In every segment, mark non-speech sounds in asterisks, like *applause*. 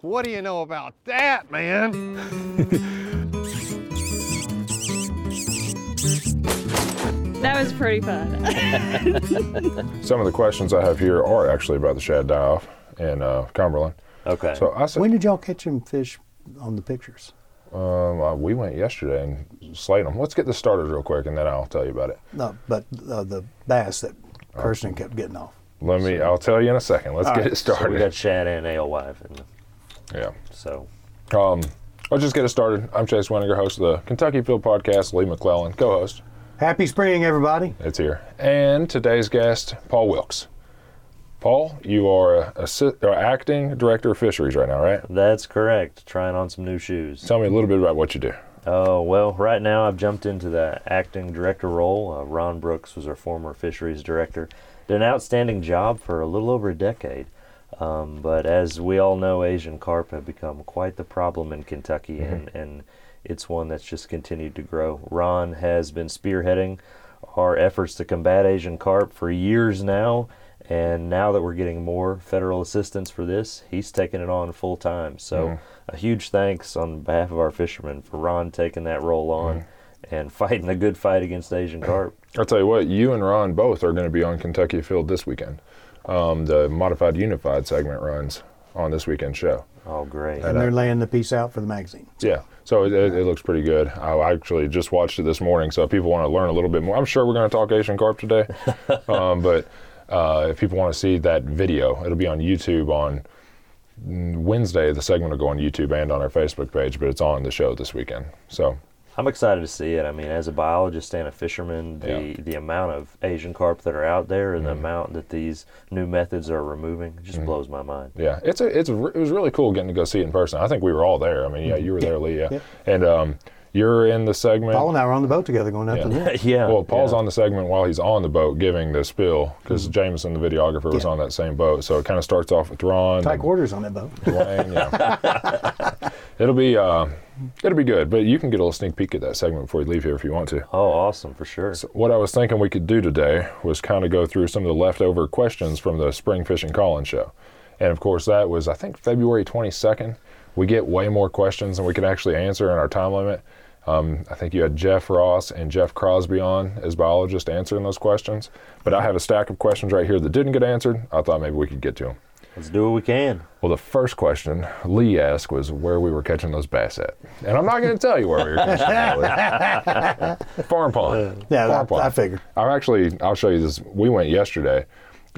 What do you know about that, man? *laughs* That was pretty fun. *laughs* Some of the questions I have here are actually about the shad die-off in uh, Cumberland. Okay. So I said, When did y'all catch them fish on the pictures? um, uh, we went yesterday and slayed them. Let's get the starters real quick, and then I'll tell you about it. No, but uh, the bass that Kirsten kept getting off. Let me. I'll tell you in a second. Let's All get right. it So we started. got Shad and Alewife, and yeah. so Um, let's just get it started. I'm Chase Weniger, host of the Kentucky Afield Podcast. Lee McClellan, co-host. Happy spring, everybody. It's here. And today's guest, Paul Wilkes. Paul, you are a, assi- or acting director of fisheries right now, right? that's correct. Trying on some new shoes. Tell me a little bit about what you do. Oh well, right now I've jumped into the acting director role. Uh, Ron Brooks was our former fisheries director. Did an outstanding job for a little over a decade. Um, but as we all know, Asian carp have become quite the problem in Kentucky, mm-hmm. and, and it's one that's just continued to grow. Ron has been spearheading our efforts to combat Asian carp for years now, and now that we're getting more federal assistance for this, he's taking it on full time. So, mm-hmm. a huge thanks on behalf of our fishermen for Ron taking that role on mm-hmm. and *laughs* fighting a good fight against Asian carp. I'll tell you what, you and Ron both are going to be on Kentucky Afield this weekend. Um, the modified unified segment runs on this weekend show. Oh, great. And they're laying the piece out for the magazine. Yeah, so it, it, it looks pretty good. I actually just watched it this morning, so if people want to learn a little bit more, I'm sure we're going to talk Asian carp today. *laughs* um, but uh, if people want to see that video, it'll be on YouTube on Wednesday. The segment will go on YouTube and on our Facebook page, but it's on the show this weekend. So I'm excited to see it. I mean, as a biologist and a fisherman, the, Yeah. Mm-hmm. the amount of Asian carp that are out there and the amount that these new methods are removing just blows my mind. Yeah, it's a it's a, it was really cool getting to go see it in person. I think we were all there. I mean, yeah, you were there, Lee. Yeah, Yeah. and um, you're in the segment. Paul and I were on the boat together going up to Yeah. lunch. *laughs* yeah. Well, Paul's yeah. on the segment while he's on the boat giving the spill because Jameson, the videographer, was Yeah. on that same boat. So it kind of starts off with Ron, Tight and quarters on that boat. Dwayne. Yeah, *laughs* *laughs* it'll be uh, it'll be good. But you can get a little sneak peek at that segment before you leave here if you want to. Oh, awesome, for sure. What I was thinking we could do today was kind of go through some of the leftover questions from the Spring Fishing Call-In show. And of course, that was, I think, February 22nd. We get way more questions than we can actually answer in our time limit. Um, I think you had Jeff Ross and Jeff Crosby on as biologists answering those questions. But I have a stack of questions right here that didn't get answered. I thought maybe we could get to them. Let's do what we can. Well, the first question Lee asked was where we were catching those bass at. And I'm not going to tell you where we were catching them. Lee. *laughs* Farm pond. Yeah, Farm I, pond. I figured. I actually, I'll show you this. We went yesterday.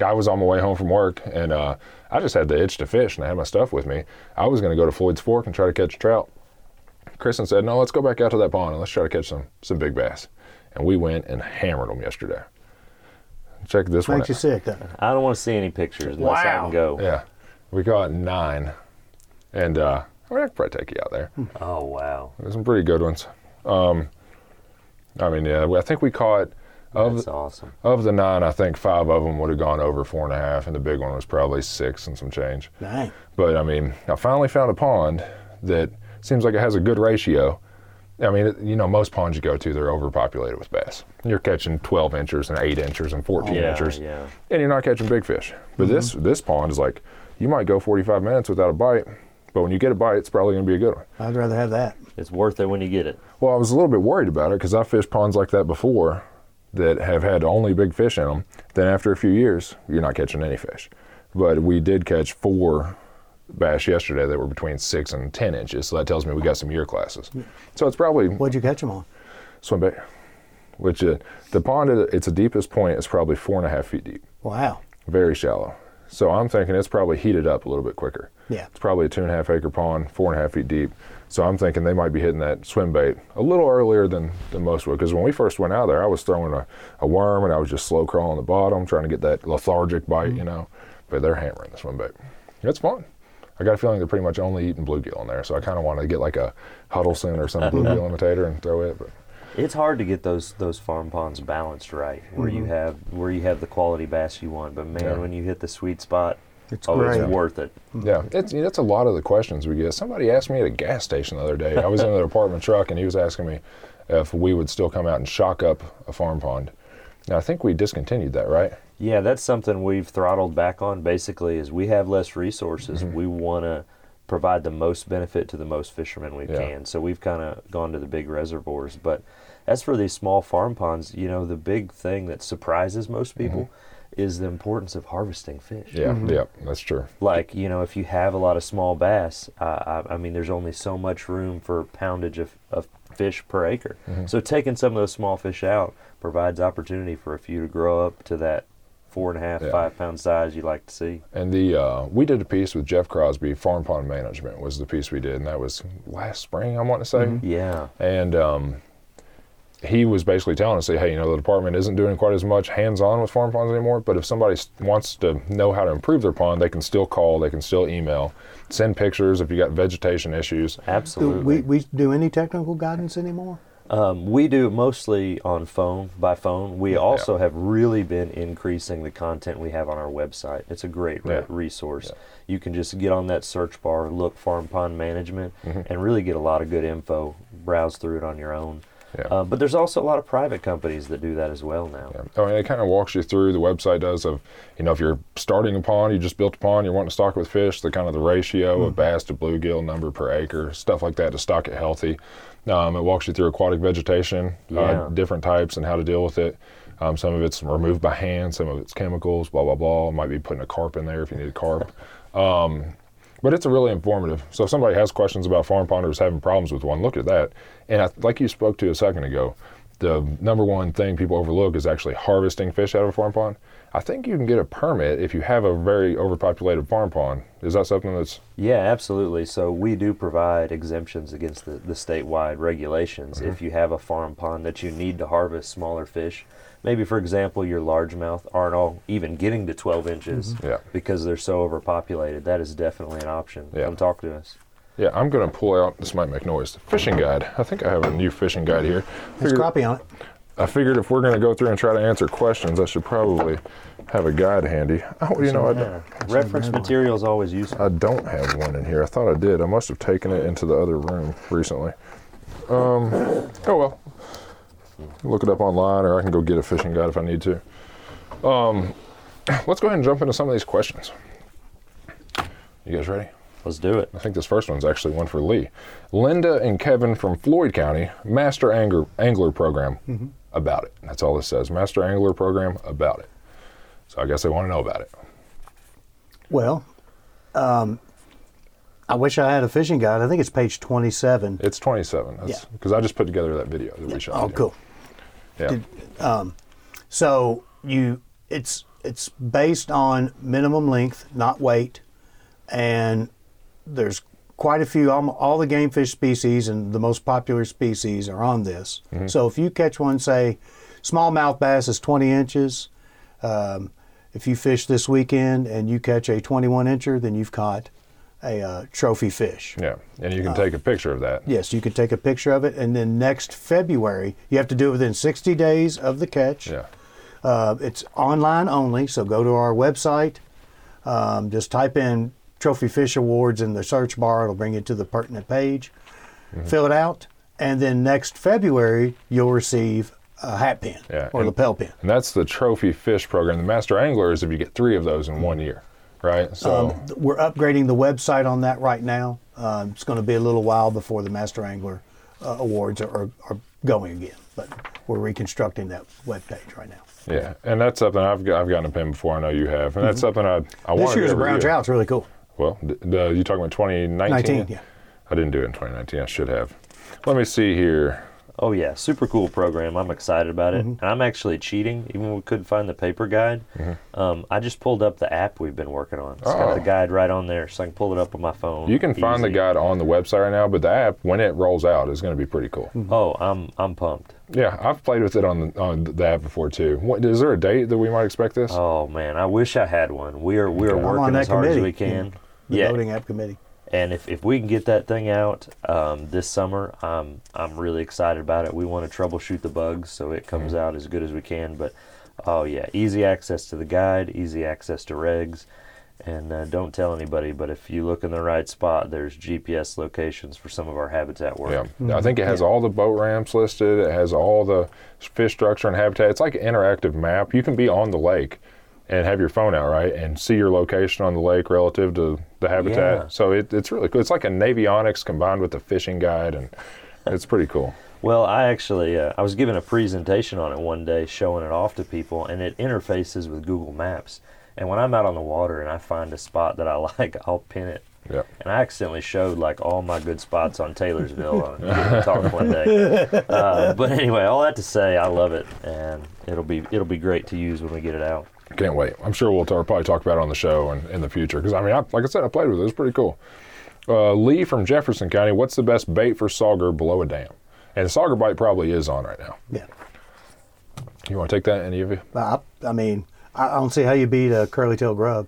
I was on my way home from work, and uh, I just had the itch to fish, and I had my stuff with me. I was going to go to Floyd's Fork and try to catch a trout. Kristen said, "No, let's go back out to that pond and let's try to catch some some big bass." And we went and hammered them yesterday. Check this one. Makes you out. sick. doesn't it? I don't want to see any pictures unless I Wow. can go. Yeah, we caught nine, and uh, I mean, I could probably take you out there. Oh, wow. There's some pretty good ones. Um, I mean, yeah, I think we caught of That's awesome. Of the nine, I think five of them would have gone over four and a half, and the big one was probably six and some change. Dang. But I mean, I finally found a pond that seems like it has a good ratio. I mean, you know, most ponds you go to, they're overpopulated with bass. You're catching 12 inchers and 8 inchers and 14 Yeah, inchers, yeah. and you're not catching big fish. But this mm-hmm. this pond is like, you might go 45 minutes without a bite, but when you get a bite, it's probably going to be a good one. I'd rather have that. It's worth it when you get it. Well, I was a little bit worried about it because I fished ponds like that before that have had only big fish in them. Then after a few years, you're not catching any fish. But we did catch four bass yesterday that were between six and ten inches. So that tells me we got some year classes. So it's probably What'd you catch them on? swim bait, which uh, the pond at its deepest point is probably four and a half feet deep, Wow. very shallow. So I'm thinking it's probably heated up a little bit quicker. Yeah. It's probably a two and a half acre pond, four and a half feet deep. So I'm thinking they might be hitting that swim bait a little earlier than, than most would. Because when we first went out there, I was throwing a, a worm and I was just slow crawling the bottom, trying to get that lethargic bite, you know. But they're hammering the swim bait. It's fun. I got a feeling they're pretty much only eating bluegill in there. So I kind of want to get like a Huddleston or some bluegill *laughs* imitator and throw it. But It's hard to get those those farm ponds balanced right, where you mm-hmm. have where you have the quality bass you want. But man, Yeah. when you hit the sweet spot, It's oh, great. it's worth it. Mm-hmm. Yeah, it's that's a lot of the questions we get. Somebody asked me at a gas station the other day. I was in the apartment truck, and he was asking me if we would still come out and shock up a farm pond. Now I think we discontinued that, right? Yeah, that's something we've throttled back on. Basically, is we have less resources. Mm-hmm. We want to provide the most benefit to the most fishermen we Yeah. can. So we've kind of gone to the big reservoirs. But as for these small farm ponds, you know, the big thing that surprises most mm-hmm. people is the importance of harvesting fish. Yeah, mm-hmm. yeah, that's true. Like, you know, if you have a lot of small bass, uh, I, I mean, there's only so much room for poundage of, of fish per acre. So taking some of those small fish out provides opportunity for a few to grow up to that four and a half, Yeah. five pound size you like to see. And the uh, we did a piece with Jeff Crosby, Farm Pond Management was the piece we did, and that was last spring, I want to say. Yeah. And um, he was basically telling us, hey, you know, the department isn't doing quite as much hands-on with farm ponds anymore. But if somebody wants to know how to improve their pond, they can still call, they can still email, send pictures if you got vegetation issues. Do Absolutely. we, we do any technical guidance anymore? Um, we do mostly on phone by phone. We also have really been increasing the content we have on our website. It's a great re- Yeah. resource. You can just get on that search bar, look farm pond management, Mm-hmm. and really get a lot of good info. Browse through it on your own. Yeah. Uh, but there's also a lot of private companies that do that as well now. Yeah. I mean, it kind of walks you through the website does of, you know, if you're starting a pond, you just built a pond, you're wanting to stock it with fish, the kind of the ratio of bass to bluegill, number per acre, stuff like that to stock it healthy. Um, it walks you through aquatic vegetation, uh, different types, and how to deal with it. Um, some of it's removed by hand, some of it's chemicals, blah blah blah. Might be putting a carp in there if you need a carp. *laughs* Um, but it's a really informative. So if somebody has questions about farm ponders having problems with one, look at that. And I, like you spoke to a second ago, the number one thing people overlook is actually harvesting fish out of a farm pond. I think you can get a permit if you have a very overpopulated farm pond. Is that something that's Yeah, absolutely. So we do provide exemptions against the, the statewide regulations. Mm-hmm. If you have a farm pond that you need to harvest smaller fish, maybe for example your largemouth aren't all even getting to 12 inches mm-hmm. Yeah. because they're so overpopulated, that is definitely an option. Yeah. Come talk to us. yeah? I'm gonna pull out. This might make noise. The fishing guide. I think I have a new fishing guide here. There's Figured- crappie on it. I figured if we're gonna go through and try to answer questions, I should probably have a guide handy. Oh, you know, I don't, Reference material is always useful. I don't have one in here. I thought I did. I must have taken it into the other room recently. Um, oh well. Look it up online, or I can go get a fishing guide if I need to. Um, let's go ahead and jump into some of these questions. You guys ready? Let's do it. I think this first one's actually one for Lee. Linda and Kevin from Floyd County, Master Angler, Angler Program, about it. That's all it says. Master Angler Program, about it. So I guess they want to know about it. Well, um, I wish I had a fishing guide. I think it's page 27. It's 27. That's Yeah. because I just put together that video that we shot. Oh, cool. Yeah. So you, it's it's based on minimum length, not weight, and there's quite a few. All, all the game fish species and the most popular species are on this. So if you catch one, say, smallmouth bass is 20 inches. Um, if you fish this weekend and you catch a 21 incher, then you've caught a uh, trophy fish. Yeah, and you can take a picture of that. Yes, you can take a picture of it, and then next February, you have to do it within 60 days of the catch. Yeah. Uh, it's online only, so go to our website. Um, just type in Trophy Fish Awards in the search bar. It'll bring you to the pertinent page. Mm-hmm. Fill it out, and then next February you'll receive a hat pin Yeah, or and- lapel pin. And that's the trophy fish program. The master angler is if you get three of those in one year, right? So Um, we're upgrading the website on that right now. Um, it's going to be a little while before the Master Angler uh, Awards are, are, are going again, but we're reconstructing that web page right now. yeah, and that's something I've I've gotten a pin before. I know you have, and that's something I I want Mm-hmm. This year's brown trout's really cool. Well, d- the, you talking about 2019? 19, yeah. I didn't do it in 2019. I should have. Let me see here. Oh yeah, super cool program. I'm excited about it, Mm-hmm. and I'm actually cheating. Even when we couldn't find the paper guide, um, I just pulled up the app we've been working on. It's got Mm-hmm. Oh. the guide right on there, so I can pull it up on my phone. You can find the guide on the website right now, but the app when it rolls out is going to be pretty cool. Oh, I'm I'm pumped. Yeah, I've played with it on the on the app before too. What, is there a date that we might expect this? Oh man, I wish I had one. We are we are Okay. I'm I'm on working that as hard as we can. The Yeah, voting app committee. and if, if we can get that thing out um, this summer, I'm I'm really excited about it. We want to troubleshoot the bugs so it comes out as good as we can. But oh yeah, easy access to the guide, easy access to regs, and uh, don't tell anybody. But if you look in the right spot, there's GPS locations for some of our habitat work. Yeah, I think it has all the boat ramps listed. It has all the fish structure and habitat. It's like an interactive map. You can be on the lake and have your phone out, right, and see your location on the lake relative to the habitat. Yeah. So it, it's really cool. It's like a Navionics combined with a fishing guide, and it's pretty cool. *laughs* Well, I actually uh, I was giving a presentation on it one day, showing it off to people, and it interfaces with Google Maps. And when I'm out on the water and I find a spot that I *laughs* like, I'll pin it. Yeah. And I accidentally showed like all my good spots on Taylorsville on *laughs* Talk one day. Uh, but anyway, all that to say, I love it, and it'll be it'll be great to use when we get it out. Can't wait. I'm sure we'll t- probably talk about it on the show and in the future because I mean, I, like I said, I played with it. It was pretty cool. Uh, Lee from Jefferson County, what's the best bait for sauger below a dam? And sauger bite probably is on right now. Yeah. You want to take that, any of you? I, I mean, I I don't see how you beat a curly tail grub.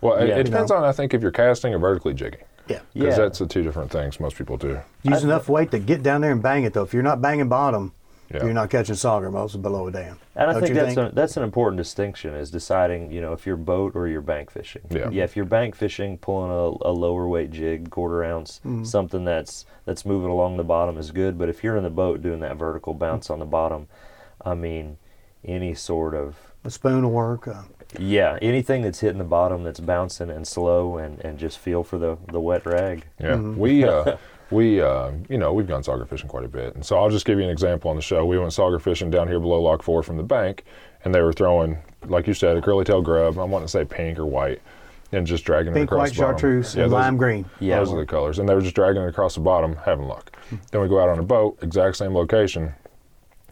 Well, it, Yeah. it depends No. on I think if you're casting or vertically jigging Yeah. because Yeah. that's the two different things most people do. Use I- enough weight to get down there and bang it though. If you're not banging bottom, Yeah. you're not catching sauger most below a dam. And I Don't think you that's A, that's an important distinction is deciding, you know, if you're boat or you're bank fishing. Yeah. if you're bank fishing, pulling a, a lower weight jig, quarter ounce, something that's that's moving along the bottom is good. But if you're in the boat doing that vertical bounce on the bottom, I mean, any sort of A spoon will work. Uh, yeah, anything that's hitting the bottom that's bouncing and slow and, and just feel for the, the wet rag. Yeah, we uh, we uh, you know we've gone sauger fishing quite a bit, and so I'll just give you an example on the show. We went sauger fishing down here below Lock Four from the bank, and they were throwing, like you said, a curly tail grub. I want to say pink or white, and just dragging it across white the bottom. Pink white chartreuse, Yeah, and those- lime green. Yeah. those are the colors, and they were just dragging it across the bottom, having luck. then we go out on a boat, exact same location.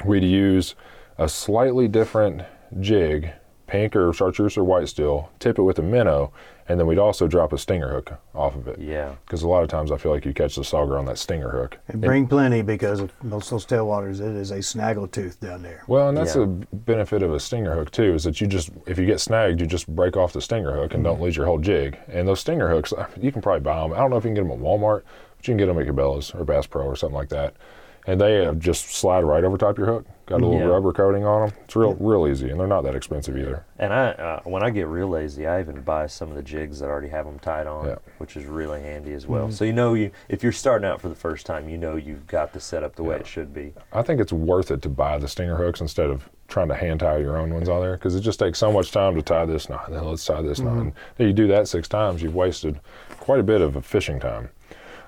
We'd use a slightly different jig, pink or chartreuse or white steel, tip it with a minnow, and then we'd also drop a stinger hook off of it. Yeah. Because a lot of times I feel like you catch the sauger on that stinger hook. And bring plenty because of most of those tailwaters, it is a snaggle tooth down there. Well, and that's Yeah. the benefit of a stinger hook too, is that you just if you get snagged, you just break off the stinger hook and don't mm-hmm. lose your whole jig. And those stinger hooks, *laughs* you can probably buy them. I don't know if you can get them at Walmart, but you can get them at Cabela's or Bass Pro or something like that. And they uh, just slide right over top your hook. Got a little Yeah. rubber coating on them. It's real, real easy, and they're not that expensive either. And I, uh, when I get real lazy, I even buy some of the jigs that already have them tied on, Yeah. which is really handy as well. So you know, you if you're starting out for the first time, you know you've got the setup the way it should be. I think it's worth it to buy the stinger hooks instead of trying to hand tie your own ones on there because it just takes so much time to tie this knot. Then let's tie this knot. And then you do that six times, you've wasted quite a bit of fishing time.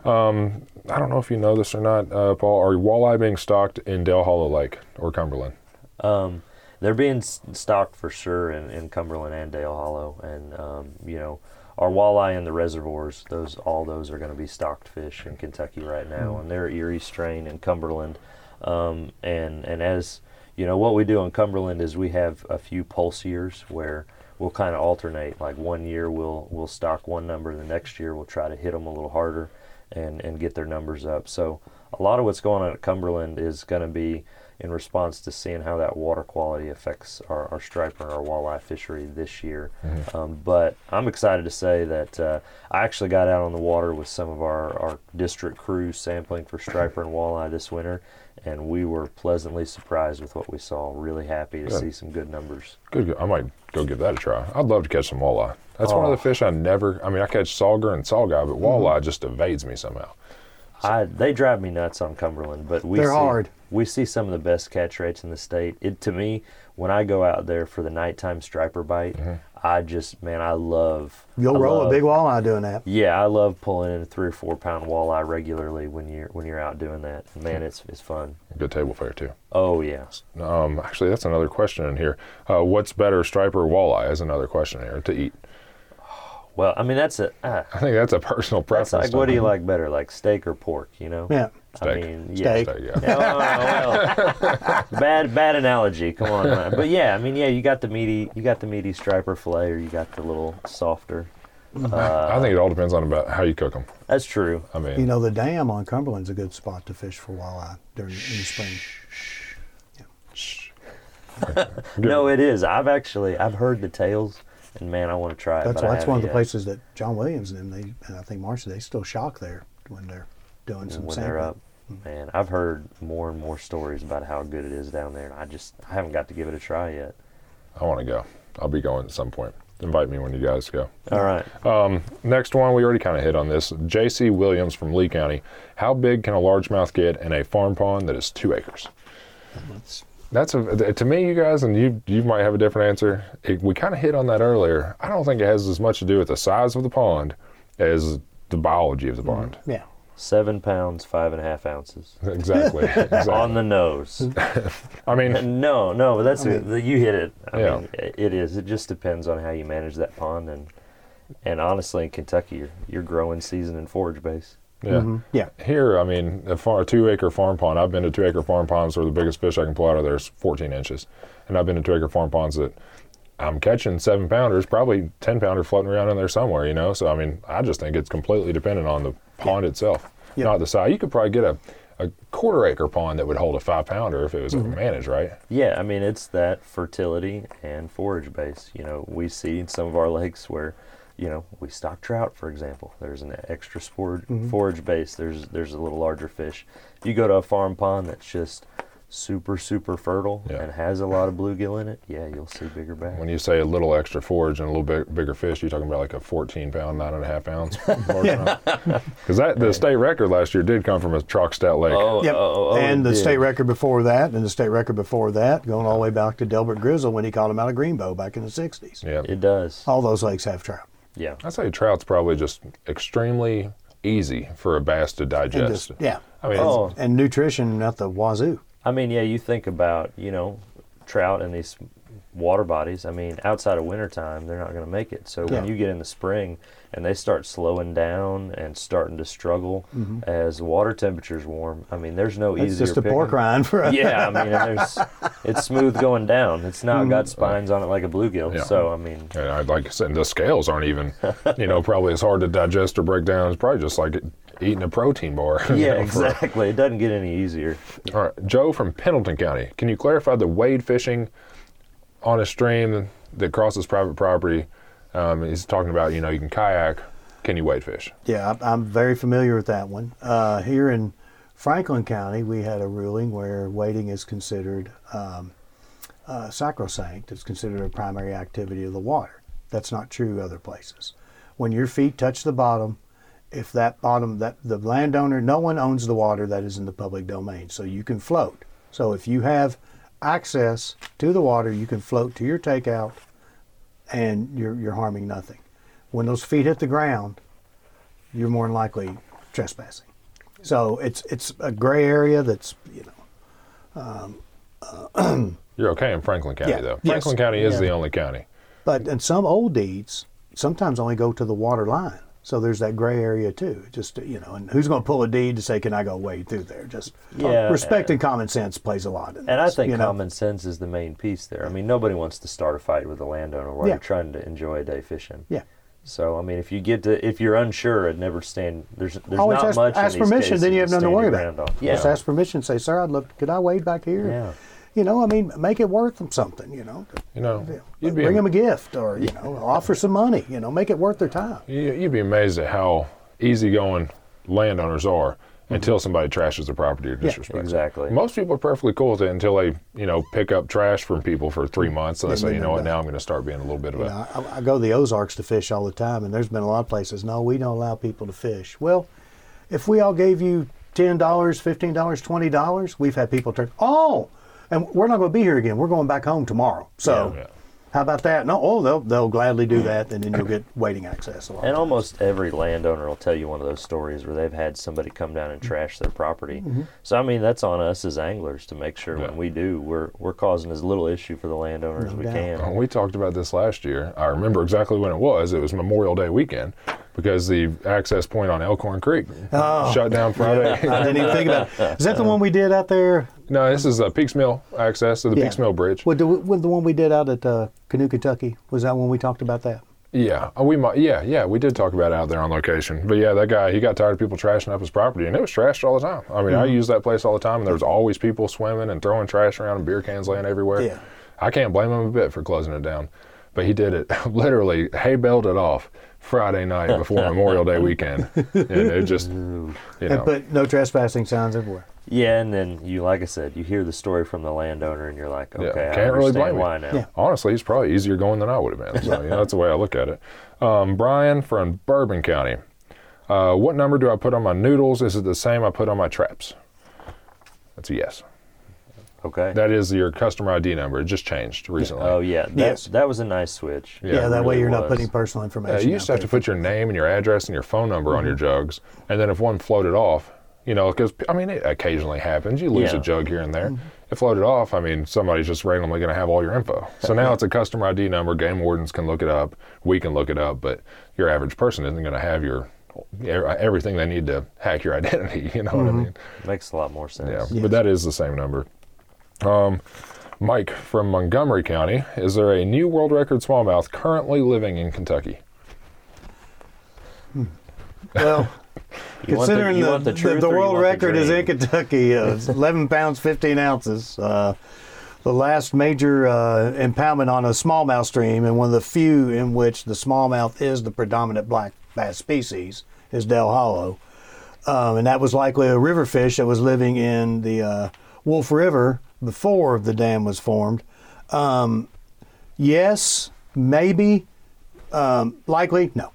Um, I don't know if you know this or not, uh, Paul. Are walleye being stocked in Dale Hollow Lake or Cumberland? Um, they're being stocked for sure in, in Cumberland and Dale Hollow, and um, you know our walleye in the reservoirs. Those all those are going to be stocked fish in Kentucky right now, and they're Erie strain in Cumberland. Um, and and as you know, what we do in Cumberland is we have a few pulse years where we'll kind of alternate. Like one year we'll we'll stock one number, the next year we'll try to hit them a little harder and and get their numbers up. So a lot of what's going on at Cumberland is going to be in response to seeing how that water quality affects our, our striper and our walleye fishery this year. Um, but I'm excited to say that uh, I actually got out on the water with some of our, our district crews sampling for striper and walleye this winter, and we were pleasantly surprised with what we saw. Really happy to Good. see some good numbers. Good. I might go give that a try. I'd love to catch some walleye. That's one of Oh. the fish I never. I mean, I catch sauger and saugeye, but walleye just evades me somehow. I, they drive me nuts on Cumberland, but we They're see, hard. We see some of the best catch rates in the state. It to me, when I go out there for the nighttime striper bite, I just man, I love. You'll I roll love- a big walleye doing that. Yeah, I love pulling in a three or four pound walleye regularly when you're when you're out doing that. Man, it's it's fun. Good table fare too. Oh yeah. Um, actually, that's another question in here. Uh, what's better, striper or walleye? Is another question here to eat. Well, I mean that's a ah, I think that's a personal that's preference. like what do you like better, like steak or pork? You know. Yeah. I mean, yeah. Steak. Steak, yeah. Yeah, well, well, bad bad analogy. Come on, man. but yeah, I mean, yeah, you got the meaty, you got the meaty striper fillet, or you got the little softer. Mm-hmm. Uh, I think it all depends on about how you cook them. That's true. I mean, You know, the dam on Cumberland's a good spot to fish for walleye during in the spring. *laughs* No, it is. I've actually I've heard the tales, and man, I want to try it. That's but I that's one of the uh, places that John Williams and them, they and I think Marcia they still shock there when they're doing some when they're sampling. up. Man, I've heard more and more stories about how good it is down there, and I just I haven't got to give it a try yet. I want to go. I'll be going at some point. Invite me when you guys go. All right. Um, next one, we already kind of hit on this. J.C. Williams from Lee County. How big can a largemouth get in a farm pond that is two acres? It's That's a to me, you guys, and you you might have a different answer. It, we kind of hit on that earlier. I don't think it has as much to do with the size of the pond as the biology of the mm-hmm. pond. Yeah. Seven pounds, five and a half ounces. *laughs* Exactly. exactly. On the nose. *laughs* I mean, uh, no, no, but that's it. You hit it. I Yeah. mean, it is. It just depends on how you manage that pond, and and honestly, in Kentucky, you're, you're growing season and forage base. yeah. Mm-hmm. Yeah. Here, I mean, a, far, a two acre farm pond. I've been to two acre farm ponds where the biggest fish I can pull out of there is 14 inches, and I've been to two acre farm ponds that I'm catching seven pounders, probably 10 pounder floating around in there somewhere. You know, so I mean, I just think it's completely dependent on the pond itself, Yeah. not the size. You could probably get a a quarter acre pond that would hold a five pounder if it was Mm-hmm. managed right. Yeah, I mean, it's that fertility and forage base. You know, we see in some of our lakes where, you know, we stock trout, for example. There's an extra sport, Mm-hmm. forage base. There's there's a little larger fish. You go to a farm pond that's just super super fertile Yeah. and has a lot of bluegill in it. Yeah, you'll see bigger bass. When you say a little extra forage and a little bit bigger fish, you're talking about like a 14 pound, nine and a half ounce. *laughs* Because *laughs* that the state record last year did come from a chalk stout lake. oh, Yep. oh, oh, oh and the did. state record before that, and the state record before that, going all the way back to Delbert Grizzle when he caught him out of Greenbo back in the 60s. Yeah. It does. All those lakes have trout. Yeah. I'd say trout's probably just extremely easy for a bass to digest. just, yeah. I mean, Oh. And nutrition at the wazoo. I mean, yeah, you think about, you know, trout and these water bodies. I mean, outside of wintertime, they're not going to make it. So when you get in the spring and they start slowing down and starting to struggle as water temperatures warm, I mean, there's no Mm-hmm. It's easier just a picking. pork rind for a Yeah, I mean, and there's *laughs* it's smooth going down. It's not got spines on it like a bluegill. Yeah. So I mean, and I'd like I said, the scales aren't even, you know, probably as hard to digest or break down. It's probably just like eating a protein bar. *laughs* you yeah, know, for- exactly. It doesn't get any easier. all right, Joe from Pendleton County. Can you clarify the wade fishing on a stream that crosses private property? Um, he's talking about, you know, you can kayak. Can you wade fish? Yeah, I'm- I'm very familiar with that one. Uh, here in Franklin County, we had a ruling where wading is considered um, uh, sacrosanct. It's considered a primary activity of the water. That's not true other places. When your feet touch the bottom, if that bottom, that the landowner, no one owns the water that is in the public domain, so you can float. So if you have access to the water, you can float to your takeout, and you're you're harming nothing. When those feet hit the ground, you're more than likely trespassing. So it's it's a gray area that's you know. Um, uh, *clears throat* you're okay in Franklin County, Yeah. though. Yes. Franklin County is Yeah. the only county. But in some old deeds sometimes only go to the water line. So there's that gray area too. Just you know, and who's going to pull a deed to say, "Can I go wade through there?" Just Yeah, respect and common sense plays a lot. In And I think you know? common sense is the main piece there. I mean, nobody wants to start a fight with a landowner while Yeah. you're trying to enjoy a day fishing. Yeah. So I mean, if you get to, if you're unsure, I'd never stand. There's there's Always not ask, much. ask permission, then you have nothing to worry about. Yeah. Just ask permission. Say, "Sir, I'd love. Could I wade back here?" Yeah. You know, I mean, make it worth them something. You know, You know, you'd be bring them a gift or you know, offer some money. You know, make it worth their time. You- You'd be amazed at how easygoing landowners are mm-hmm. until somebody trashes their property or disrespects. it. exactly. Most people are perfectly cool with it until they, you know, pick up trash from people for three months and they say, you know what, now I'm going to start being a little bit of You a. know, I, I go to the Ozarks to fish all the time, and there's been a lot of places. No, we don't allow people to fish. Well, if we all gave you ten dollars, fifteen dollars, twenty dollars, we've had people turn. Oh, and we're not going to be here again. We're going back home tomorrow. So, Yeah. how about that? No, oh, they'll they'll gladly do that, and then you'll get *coughs* waiting access. A lot. And almost every landowner will tell you one of those stories where they've had somebody come down and trash their property. Mm-hmm. So I mean, that's on us as anglers to make sure Yeah. when we do, we're we're causing as little issue for the landowner as No we doubt. can. Oh, we talked about this last year. I remember exactly when it was. It was Memorial Day weekend because the access point on Elkhorn Creek Oh. shut down Friday. I didn't even think about. It. Is that the one we did out there? no, this is uh, Peaks Mill access to the Yeah. Peaks Mill Bridge. With the, with the one we did out at uh, Canoe, Kentucky? Was that when we talked about that? Yeah, uh, we might. Yeah, yeah, we did talk about it out there on location. But yeah, that guy, he got tired of people trashing up his property, and it was trashed all the time. I mean, I Mm-hmm. use that place all the time, and there was always people swimming and throwing trash around, and beer cans laying everywhere. Yeah. I can't blame him a bit for closing it down, but he did it *laughs* literally hay baled it off Friday night before *laughs* Memorial Day weekend, and it just, *laughs* you And know, put no trespassing signs everywhere. Yeah, and then you, like I said, you hear the story from the landowner, and you're like, Yeah, okay, I can't really blame why him. now. Yeah. honestly, he's probably easier going than I would have been. So you know, that's the way I look at it. Um, Brian from Bourbon County. Uh, what number do I put on my noodles? Is it the same I put on my traps? That's a yes. Okay. That is your customer ID number. It just changed recently. oh yeah, that, Yes. that was a nice switch. Yeah, that way really you're not was. putting personal Yeah, information. you used to out have to there. put your name and your address and your phone number on your Mm-hmm. jugs, and then if one floated off, you know, because I mean it occasionally happens. You lose Yeah. a jug here and there. Mm-hmm. It floated off. I mean, somebody's just randomly going to have all your info. So now it's a customer ID number. Game wardens can look it up. We can look it up, but your average person isn't going to have your e- everything they need to hack your *laughs* identity. You know what I Mm-hmm. mean? Makes a lot more sense. Yeah, but that is the same number. Um, Mike from Montgomery County, is there a new world record smallmouth currently living in Kentucky? *laughs* Well, You the- considering the, the the, the world want the record is in? Kentucky, uh, it's *laughs* 11 pounds 15 ounces. Uh, the last major uh, impoundment on a smallmouth stream, and one of the few in which the smallmouth is the predominant black bass species, is Dale Hollow. Um, and that was likely a river fish that was living in the uh, Wolf River before the dam was formed. Um, yes, maybe. Um, likely, no.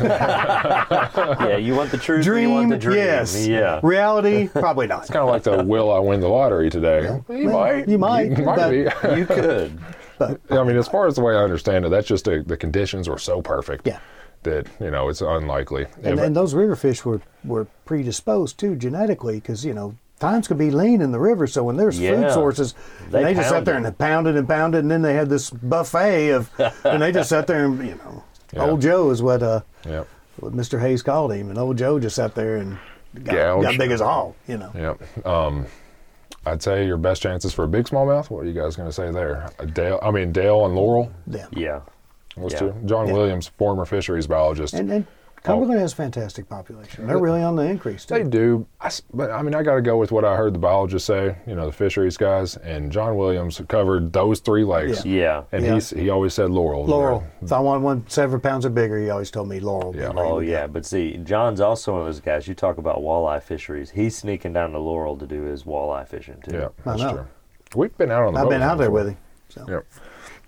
Yeah, you want the truth or you want Dream, the dream. yes. Yeah. Reality, probably not. It's kind of like the will I win the lottery today? You Well, might. you might, You might be. You could. I mean, as far as the way I understand it, that's just a, the conditions were so perfect Yeah. that you know it's unlikely. And, If- and those river fish were, were predisposed too genetically because, you know, times could be lean in the river. So when there's Yeah. food sources, They they just sat there and pounded and pounded. And then they had this buffet of, *laughs* and they just sat there and, you know, Yeah. old Joe is what, uh, Yep. what Mr. Hayes called him. And old Joe just sat there and got, Gouged. got big as a hog, you know. Yep. Um, I'd say your best chances for a big smallmouth. What are you guys going to say there? Dale. I mean Dale and Laurel. Yeah. Yeah. Those Yeah. two. John Yeah. Williams, former fisheries biologist. And, and Cumberland has a fantastic population. They're really on the increase too. They do, I s but I mean, I got to go with what I heard the biologists say. You know, the fisheries guys and John Williams covered those three lakes. Yeah. And Yeah. he's he always said Laurel. Laurel. If I want one seven pounds or bigger, he always told me Laurel. Yeah. Oh yeah, but see, John's also one of those guys. You talk about walleye fisheries. He's sneaking down to Laurel to do his walleye fishing too. Yeah, I that's know. true. We've been out on the I've boat been out there before. with him. So. Yep.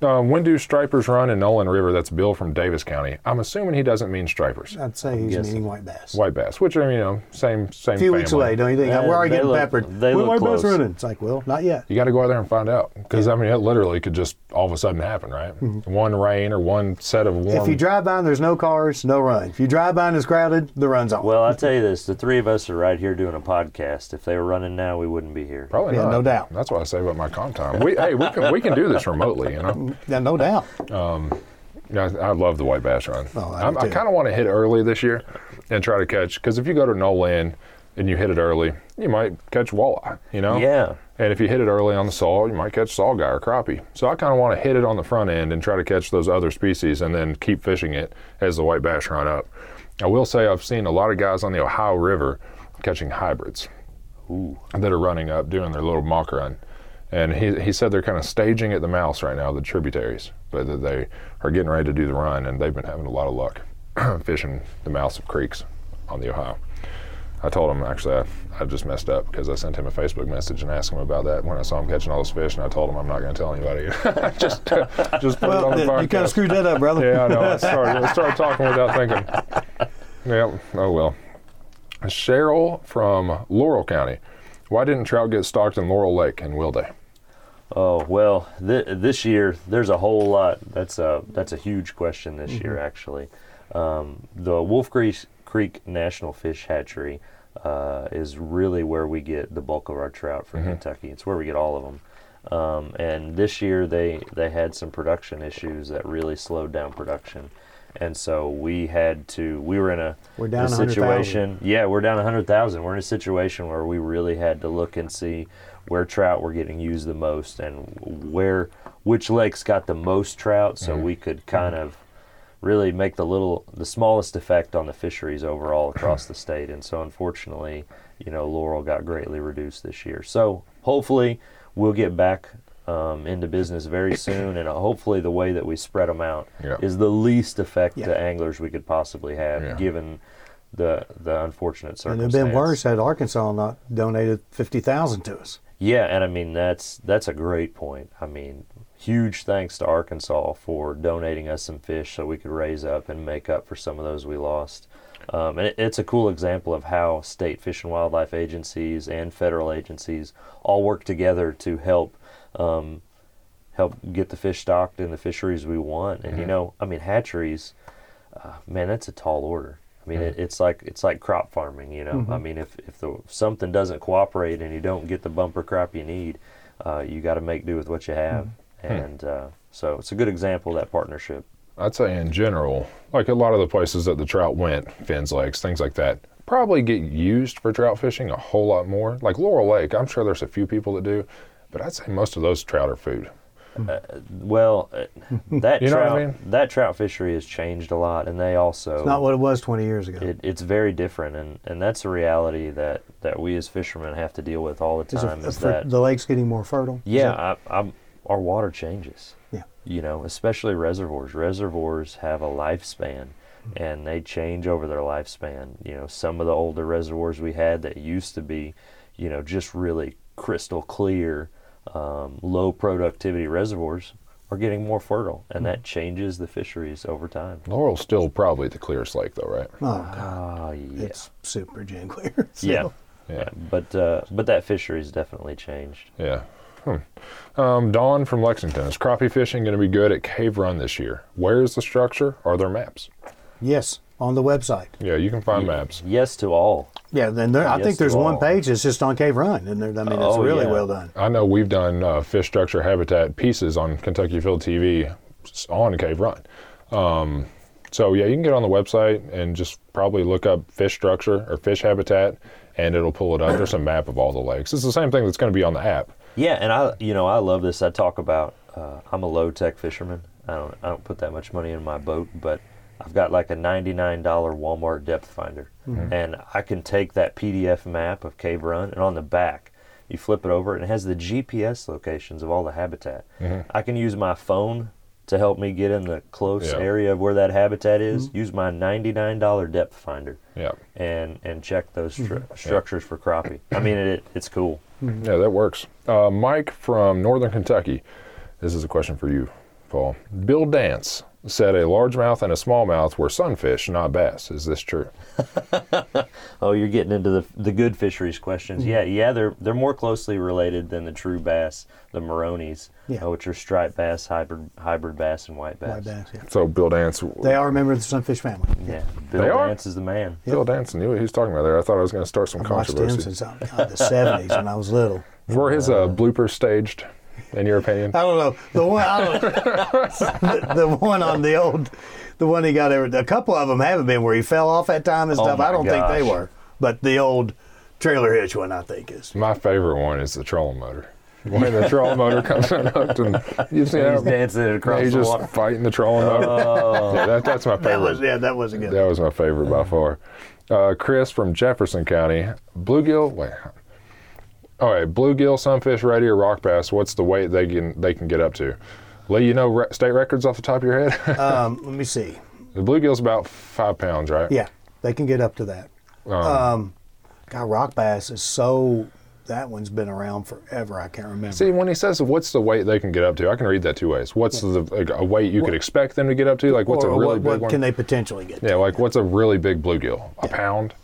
Um, when do stripers run in Nolin River? That's Bill from Daviess County. I'm assuming he doesn't mean stripers. I'd say he's Yes. meaning white bass. White bass, which are you know same same. A few weeks away, don't you think? Yeah, We're already getting look- peppered. they when look white bass running? It's like, well, not yet. You got to go out there and find out because I mean it literally could just all of a sudden happen, right? One rain or one set of warm. Mm-hmm. If you drive by and there's no cars, no run. If you drive by and it's crowded, the run's on. Well, I tell you this: the three of us are right here doing a podcast. If they were running now, we wouldn't be here. Probably Yeah, not. no doubt. That's why I say about my comp time. We, hey, we can we can do this remotely, you know. Yeah, no doubt. Um, yeah, I I love the white bass run. Oh, I I'm- I too. kind of want to hit early this year and try to catch because if you go to Nolin and you hit it early, you might catch walleye. You know. Yeah. And if you hit it early on the saw, you might catch saugeye or crappie. So I kind of want to hit it on the front end and try to catch those other species and then keep fishing it as the white bass run up. I will say I've seen a lot of guys on the Ohio River catching hybrids Ooh. that are running up doing their little mock run. And he, he said they're kind of staging at the mouths right now, the tributaries, but that they are getting ready to do the run and they've been having a lot of luck *clears throat* fishing the mouths of creeks on the Ohio. I told him actually I, I just messed up because I sent him a Facebook message and asked him about that when I saw him catching all those fish, and I told him I'm not going to tell anybody. *laughs* just *laughs* just put it on the you kind of screwed that up, brother. Yeah, I know. I *laughs* started, I started talking without thinking. Yep. Oh well. Cheryl from Laurel County. Why didn't trout get stocked in Laurel Lake and will they? Oh well, th- this year there's a whole lot. That's a that's a huge question this year actually. Um, the Wolf Creek, Creek National Fish Hatchery uh, is really where we get the bulk of our trout from Kentucky. It's where we get all of them. Um, and this year they they had some production issues that really slowed down production, and so we had to. We were in a, We're down a 100,000. situation. Yeah, we're down hundred thousand. We're in a situation where we really had to look and see where trout were getting used the most and where which lakes got the most trout, so we could kind of really make the little the smallest effect on the fisheries overall across the state. And so unfortunately, you know, Laurel got greatly reduced this year. So hopefully we'll get back um, into business very soon, and uh, hopefully the way that we spread them out Yeah. is the least effect Yeah. to anglers we could possibly have, Yeah. given the the unfortunate circumstances. And circumstance. it'd been worse had Arkansas not donated fifty thousand to us. Yeah, and I mean that's that's a great point. I mean, huge thanks to Arkansas for donating us some fish so we could raise up and make up for some of those we lost. Um, and it, it's a cool example of how state fish and wildlife agencies and federal agencies all work together to help um, help get the fish stocked in the fisheries we want. And you know, I mean, hatcheries, uh, man, that's a tall order. I mean, it, it's like it's like crop farming. You know, I mean, if if the, something doesn't cooperate and you don't get the bumper crop you need, uh, you got to make do with what you have. And uh, so it's a good example of that partnership. I'd say in general, like a lot of the places that the trout went, Fins Lakes, things like that, probably get used for trout fishing a whole lot more. Like Laurel Lake, I'm sure there's a few people that do, but I'd say most of those trout are food. Well, uh, *laughs* that You know what I trout mean? that trout fishery has changed a lot, and they also It's not what it was 20 years ago. it, it's very different, and, and that's a reality that, that we as fishermen have to deal with all the time. Is for- that the lake's getting more fertile? Yeah, that- I, I'm, our water changes. Yeah. You know, especially reservoirs. Reservoirs have a lifespan, and they change over their lifespan. You know, some of the older reservoirs we had that used to be, you know, just really crystal clear, um, low productivity reservoirs are getting more fertile, and that changes the fisheries over time. Laurel's still probably the clearest lake, though, right? Oh, God. Ah, yeah. It's super gin clear. *laughs* so- yeah. Yeah. But uh, but that fishery's definitely changed. Yeah. Hmm. Um, Dawn from Lexington. Is crappie fishing going to be good at Cave Run this year? Where is the structure? Are there maps? Yes, on the website. Yeah, you can find maps. Yes to all. Yeah, then there, I Yes think there's to one page that's just on Cave Run, and there, I mean, it's Oh, really yeah. well done. I know we've done uh, fish structure habitat pieces on Kentucky Afield TV on Cave Run. Um, so yeah, you can get on the website and just probably look up fish structure or fish habitat, and it'll pull it up. There's a map of all the lakes. It's the same thing that's going to be on the app. Yeah, and I, you know, I love this. I talk about uh, I'm a low tech fisherman. I don't, I don't put that much money in my boat, but I've got like a $99 Walmart depth finder, mm-hmm. and I can take that PDF map of Cave Run, and on the back, you flip it over, and it has the GPS locations of all the habitat. Mm-hmm. I can use my phone to help me get in the close Yeah. area of where that habitat is. Mm-hmm. Use my $99 depth finder. Yeah, And, and check those stru- structures for crappie. I mean, it, it's cool. yeah, that works. Uh, Mike from Northern Kentucky. This is a question for you, Paul. Bill Dance said a largemouth and a smallmouth were sunfish, not bass. Is this true? *laughs* Oh, you're getting into the the good fisheries questions. Mm-hmm. Yeah, yeah, they're they're more closely related than the true bass, the Moronids, Yeah. uh, which are striped bass, hybrid hybrid bass, and white bass. White bass, yeah. So Bill Dance. They are a member of the Sunfish family. Yeah, Bill They are? Dance is the man. Bill Dance knew what he was taling about there. I thought I was going to start some I've watched them controversy. since uh, the 70s when I was little. Were his uh, bloopers staged, in your opinion? I don't know. The one, I don't the, *laughs* *laughs* the one on the old, the one he got there, a couple of them haven't been where he fell off that time and Oh stuff. I don't think they were. But the old trailer hitch one, I think, is. My favorite one is the trolling motor. When the trolling motor comes *laughs* unhooked and you see He's that? dancing it Yeah, across he's the just water. fighting the trolling motor. Yeah, that, that's my favorite. That favorite. was, yeah, that was a good That was my favorite by far. Uh, Chris from Jefferson County. Bluegill. Wait. All right, bluegill, sunfish, ready, or rock bass. What's the weight they can they can get up to? Lee, you know re- state records off the top of your head. *laughs* Um, let me see. the bluegill's about five pounds, right? Yeah, they can get up to that. Um, God, rock bass is so. That one's been around forever. I can't remember. See, when he says what's the weight they can get up to, I can read that two ways. What's the like, a weight you could expect them to get up to? Like what's a really what, big what one? can they potentially get? yeah, like what's a really big bluegill? A pound.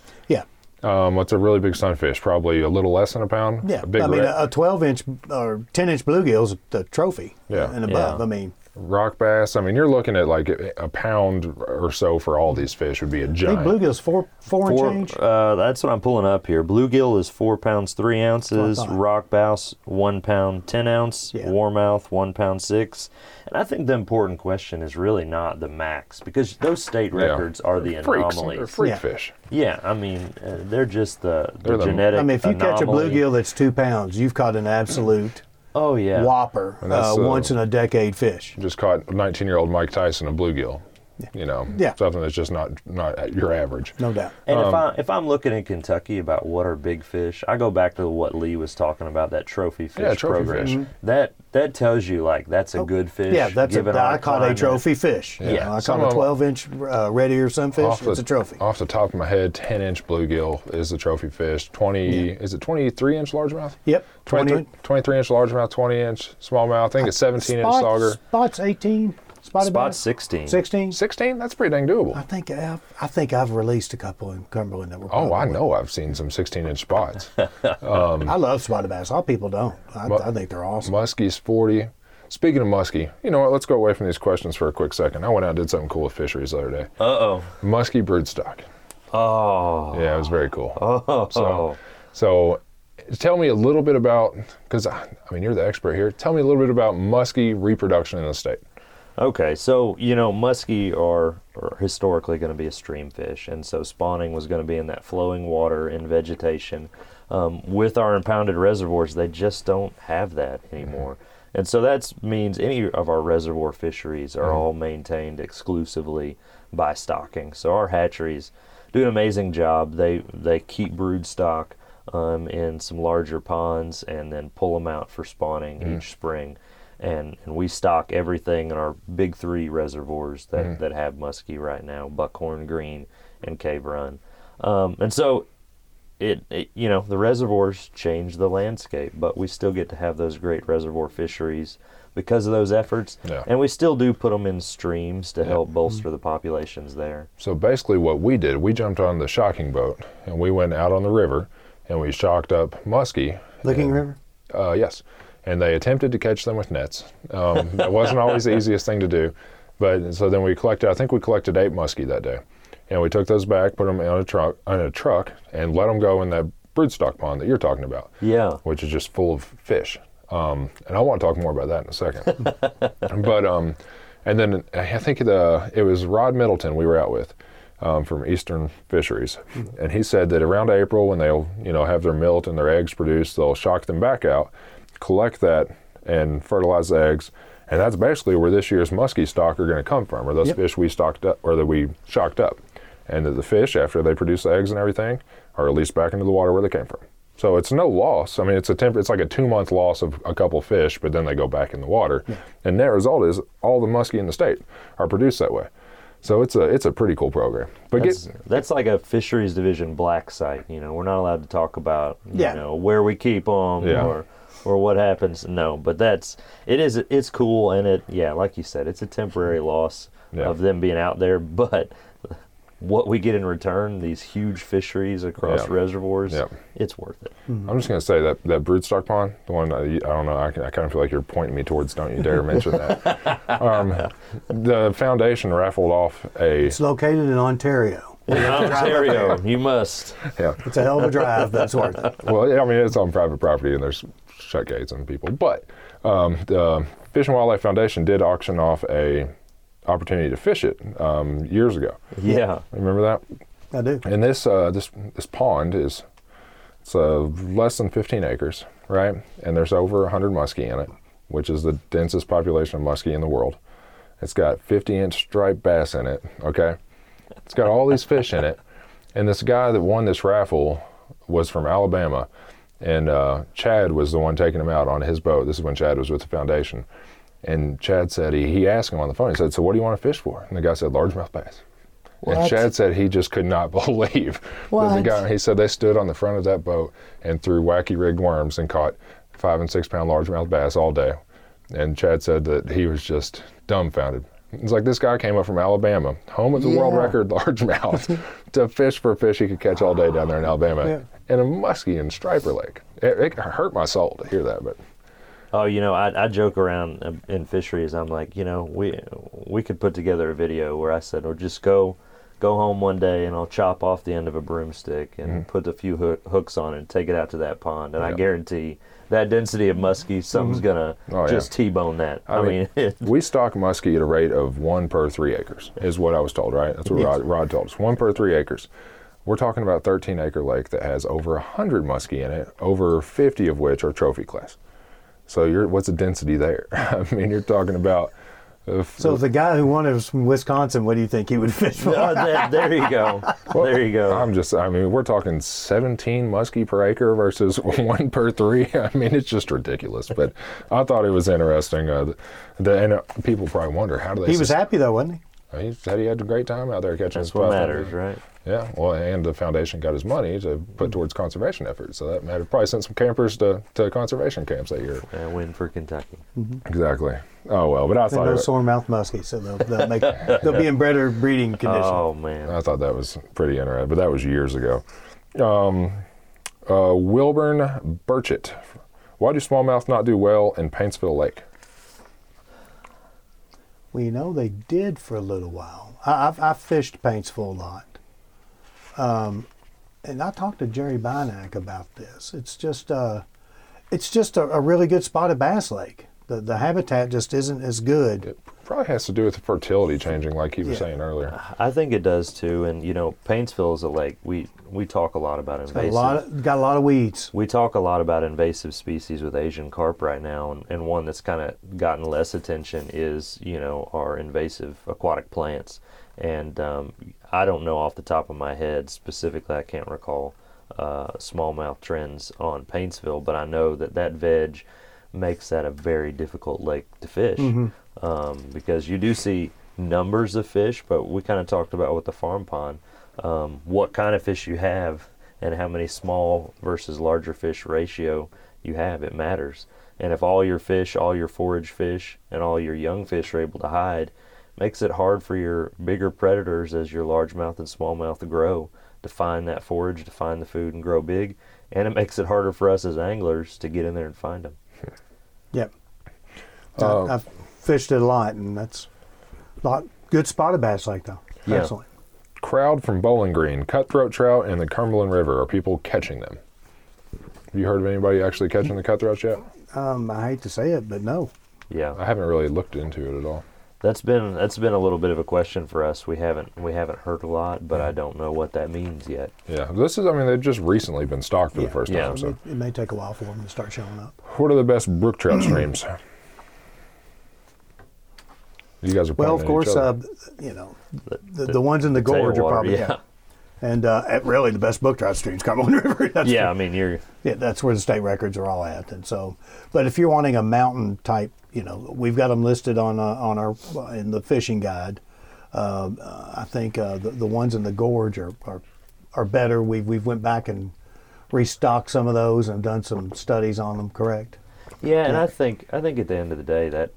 Yeah, Um, what's a really big sunfish? Probably a little less than a pound. yeah. A big I mean, red- a, a 12 inch or 10 inch bluegill's the trophy. Yeah. and above. Yeah. I mean, rock bass. I mean, you're looking at like a, a pound or so for all these fish would be a I think giant. bluegill's four four, Four, and change. uh, that's what I'm pulling up here. Bluegill is four pounds three ounces. Rock bass one pound ten ounce. Yeah. Warmouth one pound six. And I think the important question is really not the max because those state Yeah. records are the Freaks, anomalies. they're freak Yeah. fish. Yeah, I mean uh, they're just the, the They're the- genetic. I mean, if you catch a bluegill that's two pounds, you've caught an absolute oh yeah, whopper, uh, uh, once in a decade fish. Just caught 19 year old Mike Tyson a bluegill. You know, Yeah. something that's just not not your average. No doubt. And Um, if I if I'm looking in Kentucky about what are big fish, I go back to what Lee was talking about that trophy fish Yeah, trophy program. fish. That that tells you like that's a good fish. Oh, Yeah, that's a, given on I caught a trophy fish. You Yeah. know, I Some caught of a 'em- 12 inch uh, red ear sunfish. Off It's the, a trophy. Off the top of my head, 10 inch bluegill is the trophy fish. 20, is it 23 inch largemouth? Yep, 20 23, 23 inch largemouth, 20 inch smallmouth. I think it's 17 inch sauger. Spots 18. Spotted Spot bass? 16. 16? 16? That's pretty dang doable. I think I've, I think I've released a couple in Cumberland that were. Oh, I probably- know I've seen some 16 inch spots. *laughs* I love spotted bass. All people don't. I, Mu- I think they're awesome. Muskie's 40. Speaking of muskie, you know what? Let's go away from these questions for a quick second. I went out and did something cool with fisheries the other day. Uh oh. Muskie broodstock. Oh. Yeah, it was very cool. Oh. So, so tell me a little bit about, because I I mean, you're the expert here. Tell me a little bit about muskie reproduction in the state. Okay, so you know muskie are, are historically going to be a stream fish, and so spawning was going to be in that flowing water in vegetation. Um, with our impounded reservoirs, they just don't have that anymore, and so that means any of our reservoir fisheries are all maintained exclusively by stocking. So our hatcheries do an amazing job. They they keep brood stock um, in some larger ponds and then pull them out for spawning each spring and, and we stock everything in our big three reservoirs that, that have muskie right now buckhorn green and cave run. Um, and so it, it you know the reservoirs change the landscape but we still get to have those great reservoir fisheries because of those efforts. Yeah. and we still do put them in streams to help bolster the populations there. So basically, what we did, we jumped on the shocking boat and we went out on the river and we shocked up muskie. Licking and- River? Uh, yes, and they attempted to catch them with nets. Um, that wasn't always the *laughs* easiest thing to do, but so then we collected. I think we collected eight muskie that day, and we took those back, put them on a truck, on a truck, and let them go in that broodstock pond that you're talking about, yeah which is just full of fish. Um, and I want to talk more about that in a second. *laughs* but um, and then I think the it was Rod Middleton we were out with um, from Eastern Fisheries, and he said that around April when they'll you know have their milt and their eggs produced, they'll shock them back out, collect that, and fertilize the eggs. And that's basically where this year's muskie stock are going to come from, or those Yep. fish we stocked up, or that we shocked up, and that the fish after they produce the eggs and everything are released back into the water where they came from. So it's no loss. I mean, it's a temp- it's like a two month loss of a couple fish, but then they go back in the water. And net result is all the muskie in the state are produced that way. So it's a it's a pretty cool program. But That's, get that's like a fisheries division black site. You know, we're not allowed to talk about you Yeah. know where we keep them Yeah. or or what happens. No, but that's it is it's cool and it yeah, like you said, it's a temporary loss Yeah. of them being out there, but what we get in return, these huge fisheries across Yeah. reservoirs, Yeah. it's worth it. I'm just gonna say that that broodstock pond, the one I, I don't know, I, I kind of feel like you're pointing me towards. Don't you dare mention that. *laughs* Um, the foundation raffled off a It's located in Ontario. In Ontario, you must. yeah. It's a hell of a drive, That's worth it. well, yeah, I mean, it's on private property and there's shut gates and people. But um, the Fish and Wildlife Foundation did auction off a opportunity to fish it um, years ago. Yeah. Remember that? I do. And this uh, this this pond is it's uh, less than 15 acres, right? And there's over 100 muskie in it, which is the densest population of muskie in the world. It's got 50 inch striped bass in it. Okay, it's got all these fish in it. And this guy that won this raffle was from Alabama, and uh, Chad was the one taking him out on his boat. This is when Chad was with the foundation. And Chad said he, he asked him on the phone. He said, "So what do you want to fish for?" And the guy said, "Largemouth bass." And Chad said he just could not *laughs* believe that the guy. He said they stood on the front of that boat and threw wacky rigged worms and caught five and six pound largemouth bass all day. And Chad said that he was just dumbfounded. It's like this guy came up from Alabama, home of the world record largemouth, *laughs* to fish for fish he could catch all day down there in Alabama, Yeah. in a muskie and striper lake. It, it hurt my soul to hear that, but Oh, you know, I, I joke around um, in fisheries. I'm like, you know, we we could put together a video where I said, or just go go home one day and I'll chop off the end of a broomstick and put a few hook, hooks on it and take it out to that pond, and I Mm-hmm. Guarantee that density of muskie, something's gonna Oh, yeah. just t-bone that. I, I mean, mean, *laughs* we stock muskie at a rate of one per three acres, is what I was told, right? That's what. Rod, Rod told us. One per three acres. We're talking about 13 acre lake that has over 100 muskie in it, over 50 of which are trophy class. So you're, what's the density there? *laughs* I mean, you're talking about. Uh, So if the guy who won it was from Wisconsin, what do you think he would fish for? *laughs* Oh, there, there you go. there you go. I'm just, I mean, we're talking 17 muskie per acre versus *laughs* one per three. *laughs* I mean, it's just ridiculous. But I thought it was interesting. Uh, the, and uh, people probably wonder how do they. He was happy though, wasn't he? He said he had a great time out there catching That's his what matters, right? Yeah, well, and the foundation got his money to put towards conservation efforts, so that mattered. Probably sent some campers to, to conservation camps that year. And win for Kentucky. Exactly. Oh well, but I And thought no it, sore-mouthed muskie, so they'll, they'll, make, *laughs* they'll be in better breeding condition. Oh man. I thought that was pretty interesting, but that was years ago. Um, uh, Wilburn Burchett. Why do smallmouth not do well in Paintsville Lake? Well, you know, they did for a little while. I, I've, I've fished Paintsville a lot. Um, and I talked to Jerry Bynack about this. It's just, uh, it's just a, a really good spotted Bass Lake. The, the habitat just isn't as good. It probably has to do with the fertility changing, like he was Yeah. saying earlier. I think it does too. And you know, Paintsville is a lake. We we talk a lot about Got a invasive. lot of, got a lot of weeds. we talk a lot about invasive species with Asian carp right now, and, and one that's kind of gotten less attention is you know our invasive aquatic plants. And um, I don't know off the top of my head specifically. I can't recall uh, smallmouth trends on Paintsville, but I know that that veg makes that a very difficult lake to fish um, because you do see numbers of fish, but we kind of talked about with the farm pond um, what kind of fish you have and how many small versus larger fish ratio you have. It matters. And if all your fish, all your forage fish, and all your young fish are able to hide, makes it hard for your bigger predators as your largemouth and smallmouth grow to find that forage, to find the food and grow big. And it makes it harder for us as anglers to get in there and find them. Yep. Uh, I, I've fished it a lot, and that's a lot good spotted Bass Lake, though. Yeah. Excellent. Crowd from Bowling Green, cutthroat trout in the Cumberland River. Are people catching them? Have you heard of anybody actually catching the cutthroats yet? Um, I hate to say it, but no. Yeah. I haven't really looked into it at all. That's been that's been a little bit of a question for us. We haven't we haven't heard a lot, but I don't know what that means yet. Yeah, this is. I mean, they've just recently been stocked for Yeah. the first Yeah. time. So, It, it may take a while for them to start showing up. what are the best brook trout *clears throat* streams? You guys are Well, of pointing at each course, uh, you know, the, the, ones in the gorge are probably yeah. And uh, really, the best brook trout streams, Cumberland *laughs* River. That's Yeah, I mean you're yeah, that's where the state records are all at. And so, but if you're wanting a mountain type, you know, we've got them listed on uh, on our in the fishing guide. Uh, uh, I think uh, the, the ones in the gorge are, are are better. We've we've went back and restocked some of those and done some studies on them. Correct. Yeah, and I think I think at the end of the day that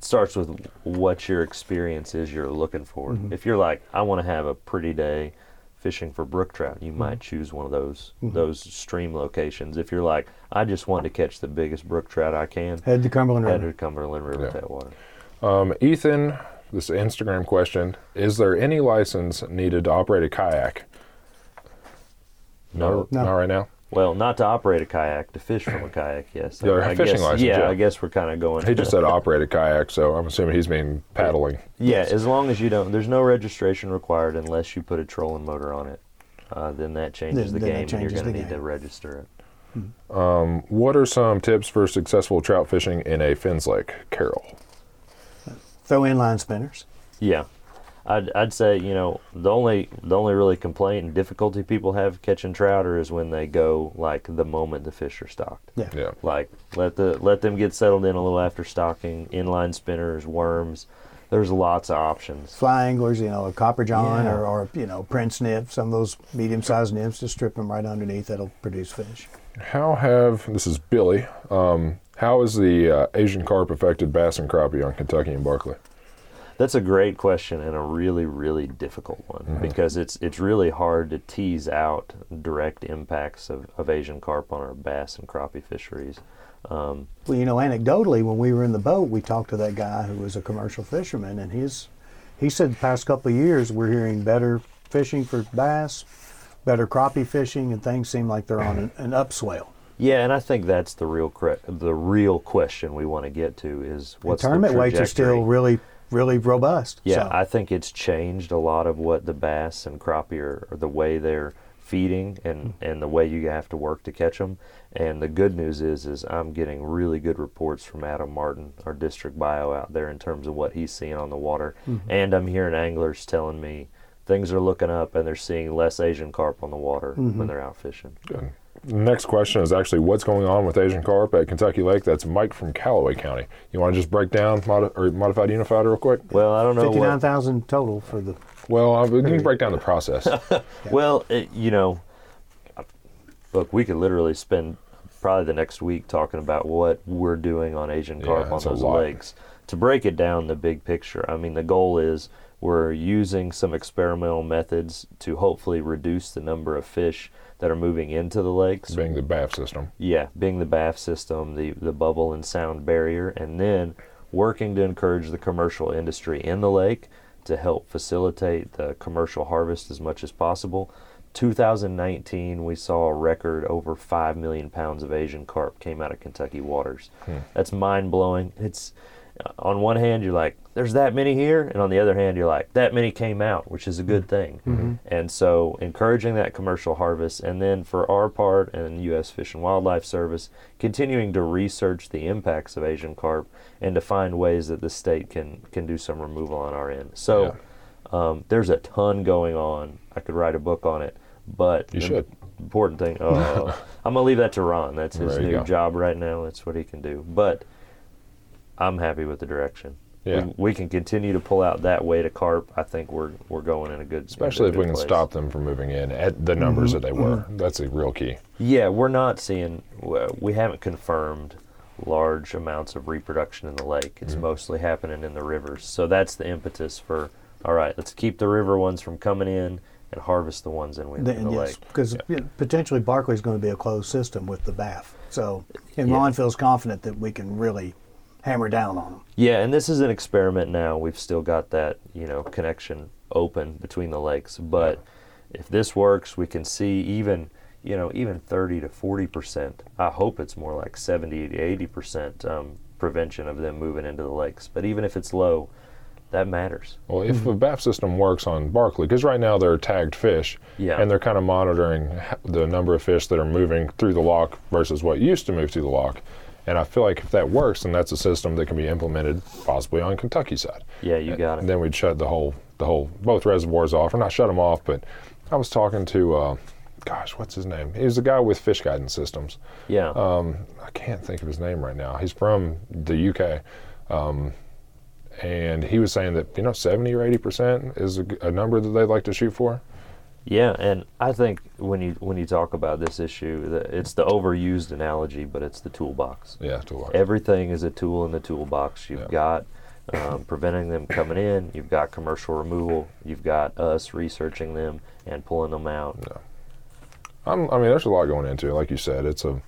starts with what your experience is you're looking for. Mm-hmm. If you're like, I want to have a pretty day fishing for brook trout, Mm-hmm. you might choose one of those those stream locations. If you're like, I just want to catch the biggest brook trout I can, Head to Cumberland head River. to Cumberland River Yeah. Tailwater. Um, Ethan, this Instagram question: Is there any license needed to operate a kayak? No. No. not right now. Well, not to operate a kayak, to fish from a kayak, yes. Yeah, I fishing guess, license, Yeah, yeah. I guess we're kind of going. He just *laughs* said operate a kayak, so I'm assuming he's mean paddling. Yeah, as long as you don't, there's no registration required unless you put a trolling motor on it. Uh, then that changes Then- the then that game, and you're going to the need to register it. What are some tips for successful trout fishing in a FINs Lake, Carol? Throw inline spinners. Yeah, I'd, I'd say you know the only the only really complaint and difficulty people have catching trouter is when they go like the moment the fish are stocked. Yeah. Yeah. Like let the let them get settled in a little after stocking. Inline spinners, worms. There's lots of options. Fly anglers, you know, a copper john Yeah. or, or you know prince nymph. Some of those medium-sized nymphs, just strip them right underneath. That'll produce fish. How have this is Billy? Um, how has the uh, Asian carp affected bass and crappie on Kentucky and Barkley? That's a great question and a really, really difficult one because it's it's really hard to tease out direct impacts of, of Asian carp on our bass and crappie fisheries. Um, Well, you know, anecdotally, when we were in the boat, we talked to that guy who was a commercial fisherman, and his he said the past couple of years we're hearing better fishing for bass, better crappie fishing, and things seem like they're on an, an upswell. yeah, and I think that's the real cre- the real question we want to get to is what's the tournament the weights are still really, really robust. Yeah, So, I think it's changed a lot of what the bass and crappie are, or the way they're feeding and, mm. and the way you have to work to catch them. And the good news is, is I'm getting really good reports from Adam Martin, our district bio out there, in terms of what he's seeing on the water. Mm-hmm. And I'm hearing anglers telling me things are looking up and they're seeing less Asian carp on the water mm-hmm. when they're out fishing. Good. Next question is actually what's going on with Asian carp at Kentucky Lake? That's Mike from Callaway County. You want to just break down modi- or modified unified real quick? Well, I don't know 59,000 what, total for the Well, we can break down the process. *laughs* Well, it, you know, look, we could literally spend probably the next week talking about what we're doing on Asian Yeah, carp on those lakes. To break it down, the big picture. I mean, the goal is we're using some experimental methods to hopefully reduce the number of fish that are moving into the lakes. being the BAF system. Yeah, being the BAF system, the, the bubble and sound barrier, and then working to encourage the commercial industry in the lake to help facilitate the commercial harvest as much as possible. 2019, we saw a record over 5 million pounds of Asian carp came out of Kentucky waters. Hmm. That's mind blowing. It's on one hand, you're like, there's that many here, and on the other hand, you're like, that many came out, which is a good thing. And so, encouraging that commercial harvest, and then for our part and U.S. Fish and Wildlife Service, continuing to research the impacts of Asian carp and to find ways that the state can can do some removal on our end. So, um, there's a ton going on. I could write a book on it, but You the should. important thing. *laughs* Oh, I'm gonna leave that to Ron. That's his new go. job right now. That's what he can do. But I'm happy with the direction. Yeah. We, we can continue to pull out that way to carp. I think we're we're going in a good. Especially in if we good can stop them from moving in at the numbers that they were. That's a real key. Yeah, we're not seeing. We haven't confirmed large amounts of reproduction in the lake. Mm-hmm. It's mostly happening in the rivers. So that's the impetus for. All right, let's keep the river ones from coming in and harvest the ones in, in the Then, yes, lake. because potentially Barkley's going to be a closed system with the BAF. So, and Yeah. Ron feels confident that we can really hammer down on them. Yeah, and this is an experiment now. We've still got that, you know, connection open between the lakes. But if this works, we can see even, you know, even 30 to 40 percent. I hope it's more like 70 to 80 percent um, prevention of them moving into the lakes. But even if it's low, that matters. Well, if the BAF system works on Barkley, because right now they're tagged fish, Yeah. and they're kind of monitoring the number of fish that are moving through the lock versus what used to move through the lock. And I feel like if that works, then that's a system that can be implemented possibly on Kentucky side. Yeah, you got And it. then we'd shut the whole, the whole, both reservoirs off, or not shut them off, but I was talking to, uh, gosh, what's his name? He was the guy with fish guidance systems. Yeah. Um, I can't think of his name right now. He's from the UK. Um, and he was saying that, you know, 70 or 80% is a number that they'd like to shoot for. Yeah, and I think when you when you talk about this issue, it's the overused analogy, but it's the toolbox. Yeah, to work. Everything is a tool in the toolbox. You've Yeah. got um, preventing them coming in. You've got commercial removal. You've got us researching them and pulling them out. I'm, I mean, there's a lot going into it. Like you said, it's a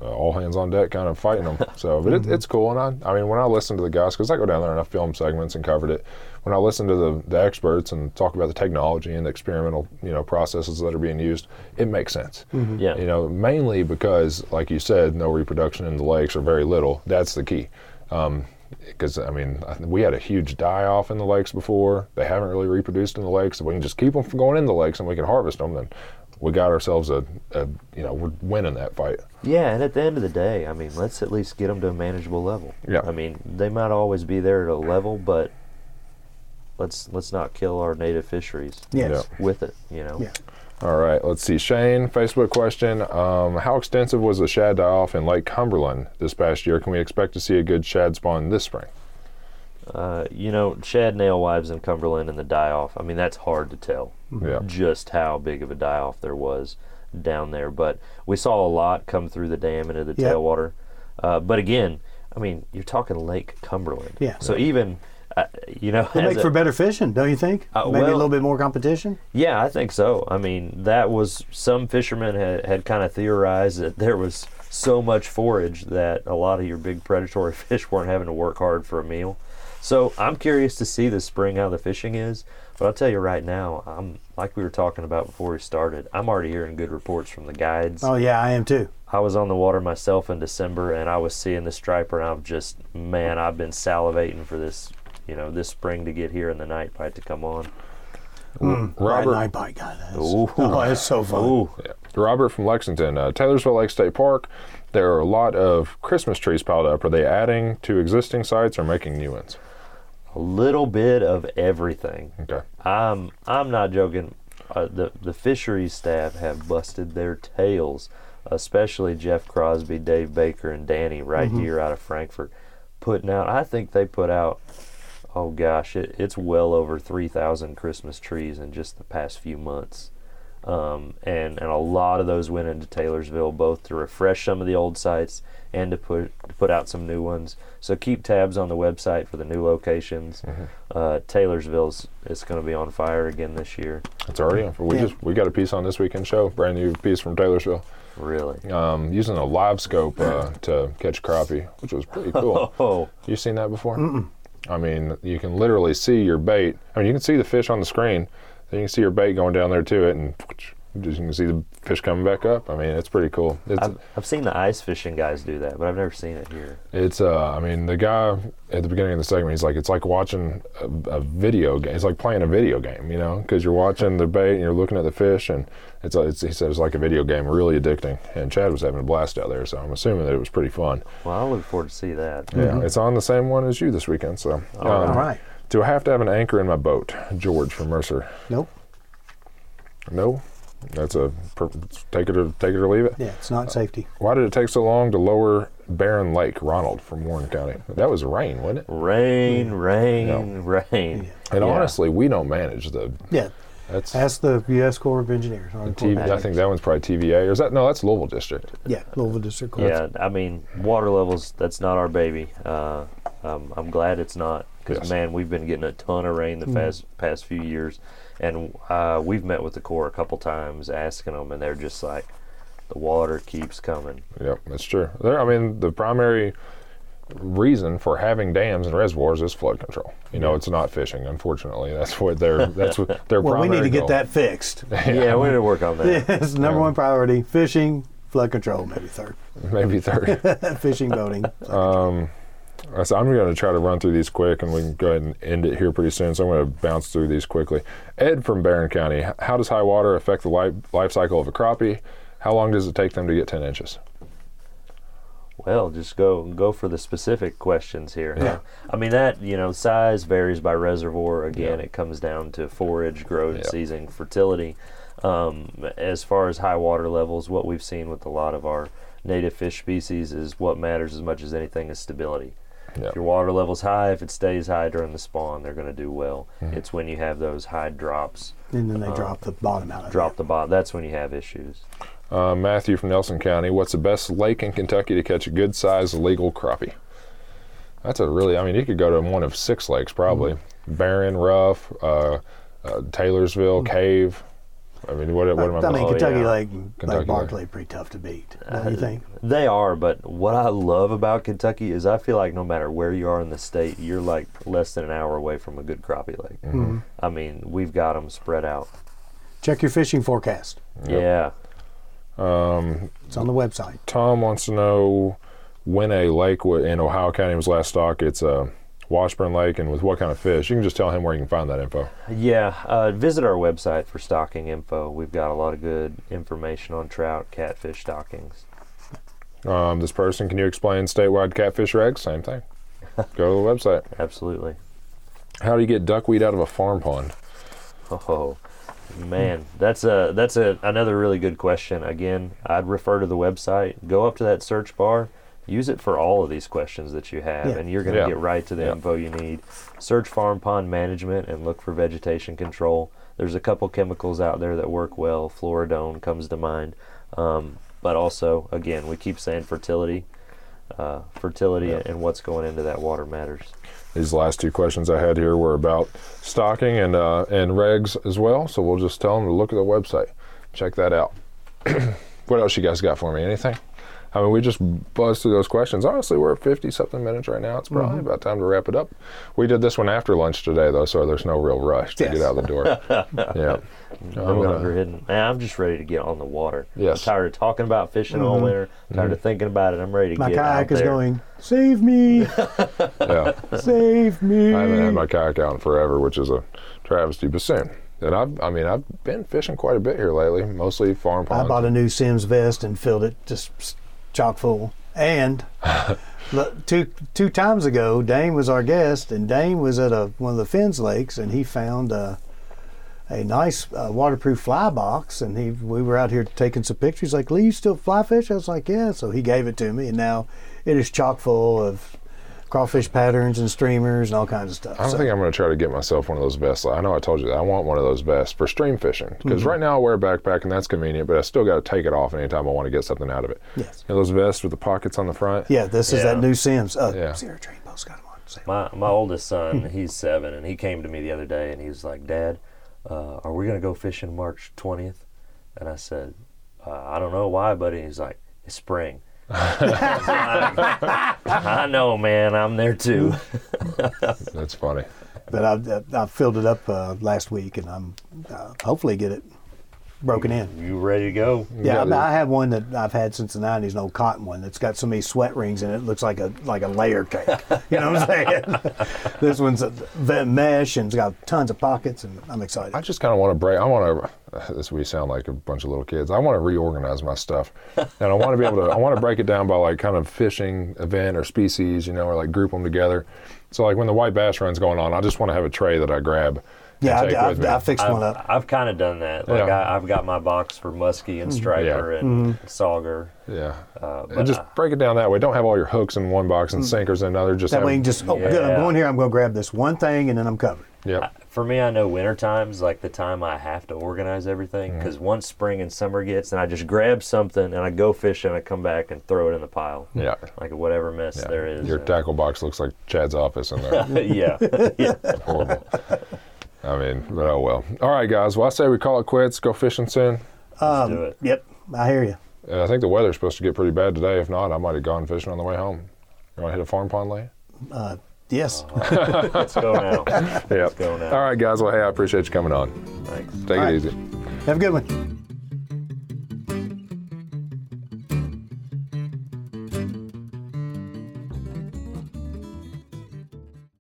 uh, all hands on deck kind of fighting them. So, but it, it's cool. And I, I mean, when I listen to the guys, because I go down there and I film segments and covered it. When I listen to the, the experts and talk about the technology and the experimental, you know, processes that are being used, it makes sense. Yeah. You know, mainly because, like you said, no reproduction in the lakes or very little. That's the key. Because I mean, we had a huge die off in the lakes before. They haven't really reproduced in the lakes. If we can just keep them from going in the lakes and we can harvest them, then we got ourselves a, a you know, we're winning that fight. Yeah, and at the end of the day, I mean, let's at least get them to a manageable level. Yeah. I mean, they might always be there at a level, but let's let's not kill our native fisheries Yes. with it. You know. Yeah. All right, let's see. Shane, Facebook question: um, How extensive was the shad die-off in Lake Cumberland this past year? Can we expect to see a good shad spawn this spring? Uh, you know, shad nail wives in Cumberland and the die off. I mean, that's hard to tell Yeah. just how big of a die off there was down there. But we saw a lot come through the dam into the Yeah. tailwater. Uh, but again, I mean, you're talking Lake Cumberland. Yeah. So even, uh, you know, It'll as make a- for better fishing, don't you think? Uh, Maybe a little bit more competition. Yeah, I think so. I mean, that was some fishermen had, had kind of theorized that there was so much forage that a lot of your big predatory *laughs* fish weren't having to work hard for a meal. So I'm curious to see this spring how the fishing is. But I'll tell you right now, I'm like we were talking about before we started. I'm already hearing good reports from the guides. Oh yeah, I am too. I was on the water myself in December, and I was seeing the striper, and I'm just man, I've been salivating for this, you know, this spring to get here and the night bite to come on. Right, Robert, night bite guy. That's, Ooh. oh, that's so fun. Ooh, yeah. Robert from Lexington, uh, Taylorsville Lake State Park. There are a lot of Christmas trees piled up. Are they adding to existing sites or making new ones? A little bit of everything. Okay. I'm I'm not joking. Uh, the the fisheries staff have busted their tails, especially Jeff Crosby, Dave Baker, and Danny right here out of Frankfort, putting out. I think they put out oh gosh, it, it's well over 3,000 Christmas trees in just the past few months. Um, and, and a lot of those went into Taylorsville both to refresh some of the old sites and to put to put out some new ones. So keep tabs on the website for the new locations. Uh, Taylorsville's is going to be on fire again this year. It's already. on. We Yeah. just we got a piece on this weekend show. Brand new piece from Taylorsville. Really. Um, using a LiveScope uh, to catch crappie, which was pretty cool. Oh, You seen that before? I mean, you can literally see your bait. I mean, you can see the fish on the screen. Then you can see your bait going down there to it, and just you can see the fish coming back up. I mean, it's pretty cool. It's I've, I've seen the ice fishing guys do that, but I've never seen it here. it's. Uh, I mean, the guy at the beginning of the segment, he's like, it's like watching a, a video game. It's like playing a video game, you know, because you're watching the bait and you're looking at the fish, and it's, it's. He said it's like a video game, really addicting. And Chad was having a blast out there, so I'm assuming that it was pretty fun. Well, I look forward to see that. Yeah, it's on the same one as you this weekend. So, um, All right. Do I have to have an anchor in my boat? George from Mercer. Nope. No, that's a per- take it or take it or leave it. Yeah, it's not safety. Why did it take so long to lower Barren Lake, Ronald from Warren County? That was rain, wasn't it? Rain, rain, Yeah. rain. And Yeah. honestly, we don't manage the. Yeah. That's Ask the U.S. Corps of Engineers. Army Corps TV, of I think that one's probably TVA, or is that no? That's Louisville District. Yeah, Louisville District Court. Yeah, I mean, water levels, that's not our baby. Uh, um, I'm glad it's not because, Yes. man, we've been getting a ton of rain the past, past few years. And uh, we've met with the Corps a couple times asking them, and they're just like, the water keeps coming. Yep, that's true. There, I mean, the primary reason for having dams and reservoirs is flood control. You know, it's not fishing. Unfortunately, that's what their that's what their *laughs* Well, we need to get that fixed. *laughs* yeah, we need to work on that. *laughs* it's number Yeah. one priority. Fishing, flood control, maybe third. maybe third. Fishing, boating. Uh, So I'm going to try to run through these quick, and we can go ahead and end it here pretty soon. So I'm going to bounce through these quickly. Ed from Barren County, how does high water affect the life, life cycle of a crappie? How long does it take them to get 10 inches? Well, just go go for the specific questions here. Yeah. I mean that you know size varies by reservoir. Again, it comes down to forage, growth, Yeah. season, fertility. Um, as far as high water levels, what we've seen with a lot of our native fish species is what matters as much as anything is stability. Yeah. If your water level's high, if it stays high during the spawn, they're going to do well. Mm-hmm. It's when you have those high drops, And then they drop the bottom out of it. drop it. the bottom. That's when you have issues. Uh, Matthew from Nelson County, what's the best lake in Kentucky to catch a good sized legal crappie? That's a really, I mean, you could go to one of six lakes probably. Barren, Rough, uh, uh, Taylorsville, Cave. I mean, what, what am I I mean, Oh, Kentucky yeah. Lake, Kentucky Lake Lake. Barkley, pretty tough to beat. Don't you think? They are, but what I love about Kentucky is I feel like no matter where you are in the state, you're like less than an hour away from a good crappie lake. Mm-hmm. I mean, we've got them spread out. Check your fishing forecast. Yeah. It's on the website. Tom wants to know when a lake in Ohio County was last stocked. It's uh, Washburn Lake, and with what kind of fish? You can just tell him where you can find that info. Yeah. Uh, visit our website for stocking info. We've got a lot of good information on trout, catfish stockings. Um, this person, can you explain statewide catfish regs? Same thing. *laughs* Go to the website. Absolutely. How do you get duckweed out of a farm pond? Oh man, that's a that's a another really good question. Again, I'd refer to the website. Go up to that search bar. Use it for all of these questions that you have, Yeah. and you're going to Yeah. get right to the Yeah. info you need. Search farm pond management and look for vegetation control. There's a couple chemicals out there that work well. Fluridone comes to mind, um, but also again, we keep saying fertility. Uh, fertility and what's going into that water matters. These last two questions I had here were about stocking and uh, and regs as well. So we'll just tell them to look at the website, check that out. *clears throat* what else you guys got for me? Anything? I mean, we just buzzed through those questions. Honestly, we're at 50 something minutes right now. It's probably mm-hmm. about time to wrap it up. We did this one after lunch today, though, so there's no real rush to Yes. get out the door. *laughs* yeah. No I'm gonna- hidden. Man, I'm just ready to get on the water. Yes. I'm tired of talking about fishing all mm-hmm. winter. tired of mm-hmm. thinking about it. I'm ready to My get out there. My kayak is going, save me, *laughs* yeah. save me. I haven't had my kayak out in forever, which is a travesty, but soon. And I've, I mean, I've been fishing quite a bit here lately, mostly farm ponds. I bought a new Simms vest and filled it just chock full. And *laughs* two two times ago, Dane was our guest, and Dane was at a one of the FINs lakes, and he found a, a nice uh, waterproof fly box, and he we were out here taking some pictures. Like, Lee, you still fly fish? I was like, yeah. So he gave it to me, and now it is chock full of crawfish patterns and streamers and all kinds of stuff. I don't So, think I'm going to try to get myself one of those vests. I know I told you that. I want one of those vests for stream fishing because Mm-hmm. right now I wear a backpack and that's convenient, but I still got to take it off anytime I want to get something out of it. Yes. You know those vests with the pockets on the front? yeah, this is that new Simms. Uh, Yeah. Sierra Trading Post got him on. Say, My my oldest son, *laughs* he's seven, and he came to me the other day, and he was like, "Dad, uh, are we gonna go fishing March 20th?" And I said, uh, "I don't know why, buddy." He's like, "It's spring." *laughs* I know, man. I'm there too. That's funny. But I, I filled it up uh, last week, and I'm uh, hopefully get it broken in. You ready to go? Yeah, I, got it. I have one that I've had since the '90s, an old cotton one that's got so many sweat rings in it. It looks like a like a layer cake. *laughs* You know what I'm saying? *laughs* this one's a v- mesh and it's got tons of pockets, and I'm excited. I just kind of want to break. I want to. This we sound like a bunch of little kids. I want to reorganize my stuff, and I want to be able to. I want to break it down by like kind of fishing event or species, you know, or like group them together. So like when the white bass run's going on, I just want to have a tray that I grab. And yeah, take I, with I. I fixed one I've, up. I've kind of done that. Like Yeah. I, I've got my box for muskie and striper Yeah. and sauger. yeah, Uh, and but just I- break it down that way. Don't have all your hooks in one box and sinkers in another. Just That have, way, you just oh, good. I'm going here. I'm going to grab this one thing, and then I'm covered. yeah. for me, I know winter time's like the time I have to organize everything Mm-hmm. because once spring and summer gets, and I just grab something and I go fishing, and I come back and throw it in the pile. Yeah. Like whatever mess Yeah. there is. Your tackle box looks like Chad's office in there. *laughs* yeah. *laughs* yeah. Horrible. I mean, but oh well. All right, guys. Well, I say we call it quits. Go fishing soon. Let's do it. Yep, I hear you. Uh, I think the weather's supposed to get pretty bad today. If not, I might have gone fishing on the way home. You want to hit a farm pond lay? Yes. *laughs* Let's go now. *laughs* Yeah. go now. All right, guys. Well, hey, I appreciate you coming on. Thanks. Take All it right. easy. Have a good one.